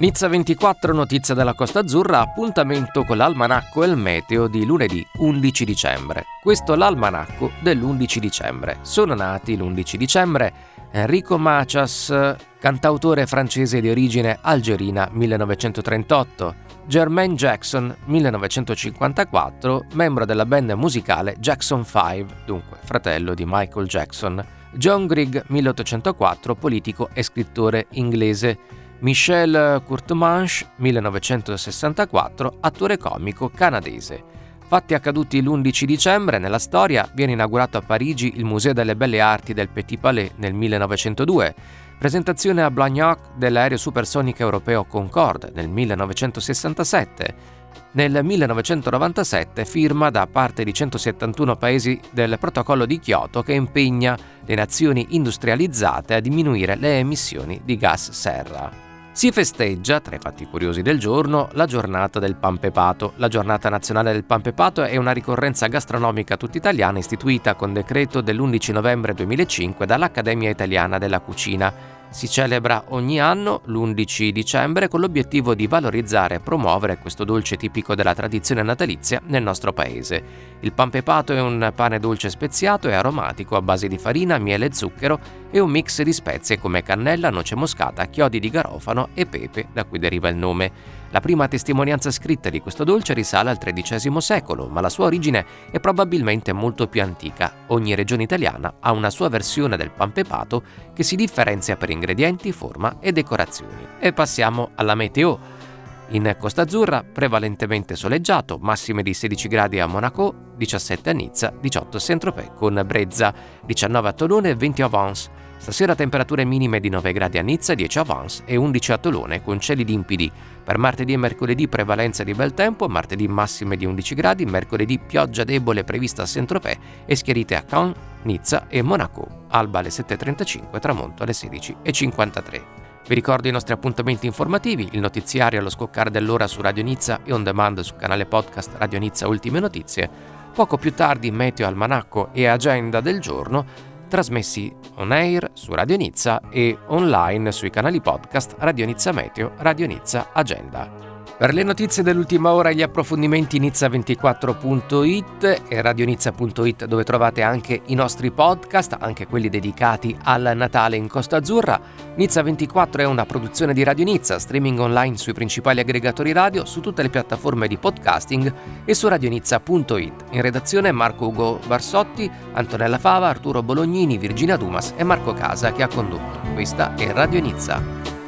Nizza 24, notizia della Costa Azzurra, appuntamento con l'almanacco e il meteo di lunedì 11 dicembre. Questo l'almanacco dell'11 dicembre. Sono nati l'11 dicembre Enrico Macias, cantautore francese di origine algerina 1938, Jermaine Jackson 1954, membro della band musicale Jackson 5, dunque fratello di Michael Jackson, John Grigg 1804, politico e scrittore inglese, Michel Courtemanche, 1964, attore comico canadese. Fatti accaduti l'11 dicembre, nella storia viene inaugurato a Parigi il Museo delle Belle Arti del Petit Palais nel 1902, presentazione a Blagnac dell'aereo supersonico europeo Concorde nel 1967, nel 1997 firma da parte di 171 paesi del protocollo di Kyoto che impegna le nazioni industrializzate a diminuire le emissioni di gas serra. Si festeggia, tra i fatti curiosi del giorno, la giornata del pan pepato. La giornata nazionale del pan pepato è una ricorrenza gastronomica tutta italiana istituita con decreto dell'11 novembre 2005 dall'Accademia Italiana della Cucina si celebra ogni anno l'11 dicembre con l'obiettivo di valorizzare e promuovere questo dolce tipico della tradizione natalizia nel nostro paese. Il pan pepato è un pane dolce speziato e aromatico a base di farina, miele e zucchero e un mix di spezie come cannella, noce moscata, chiodi di garofano e pepe, da cui deriva il nome. La prima testimonianza scritta di questo dolce risale al XIII secolo, ma la sua origine è probabilmente molto più antica. Ogni regione italiana ha una sua versione del pan pepato che si differenzia per ingredienti, forma e decorazioni. E passiamo alla meteo. In Costa Azzurra prevalentemente soleggiato, massime di 16 gradi a Monaco, 17 a Nizza, 18 a Saint-Tropez con Brezza, 19 a Tolone e 20 a Vence. Stasera temperature minime di 9 gradi a Nizza, 10 a Vance e 11 a Tolone con cieli limpidi. Per martedì e mercoledì prevalenza di bel tempo, martedì massime di 11 gradi, mercoledì pioggia debole prevista a Saint-Tropez e schiarite a Caen, Nizza e Monaco. Alba alle 7.35, tramonto alle 16.53. Vi ricordo i nostri appuntamenti informativi, il notiziario allo scoccare dell'ora su Radio Nizza e on demand sul canale podcast Radio Nizza Ultime Notizie. Poco più tardi Meteo Almanacco e Agenda del giorno trasmessi on air su Radio Nizza e online sui canali podcast Radio Nizza Meteo, Radio Nizza Agenda. Per le notizie dell'ultima ora e gli approfondimenti Nizza24.it e radionizza.it dove trovate anche i nostri podcast, anche quelli dedicati al Natale in Costa Azzurra. Nizza24 è una produzione di Radio Nizza, streaming online sui principali aggregatori radio, su tutte le piattaforme di podcasting e su radionizza.it. In redazione Marco Ugo Barsotti, Antonella Fava, Arturo Bolognini, Virginia Dumas e Marco Casa che ha condotto. Questa è Radio Nizza.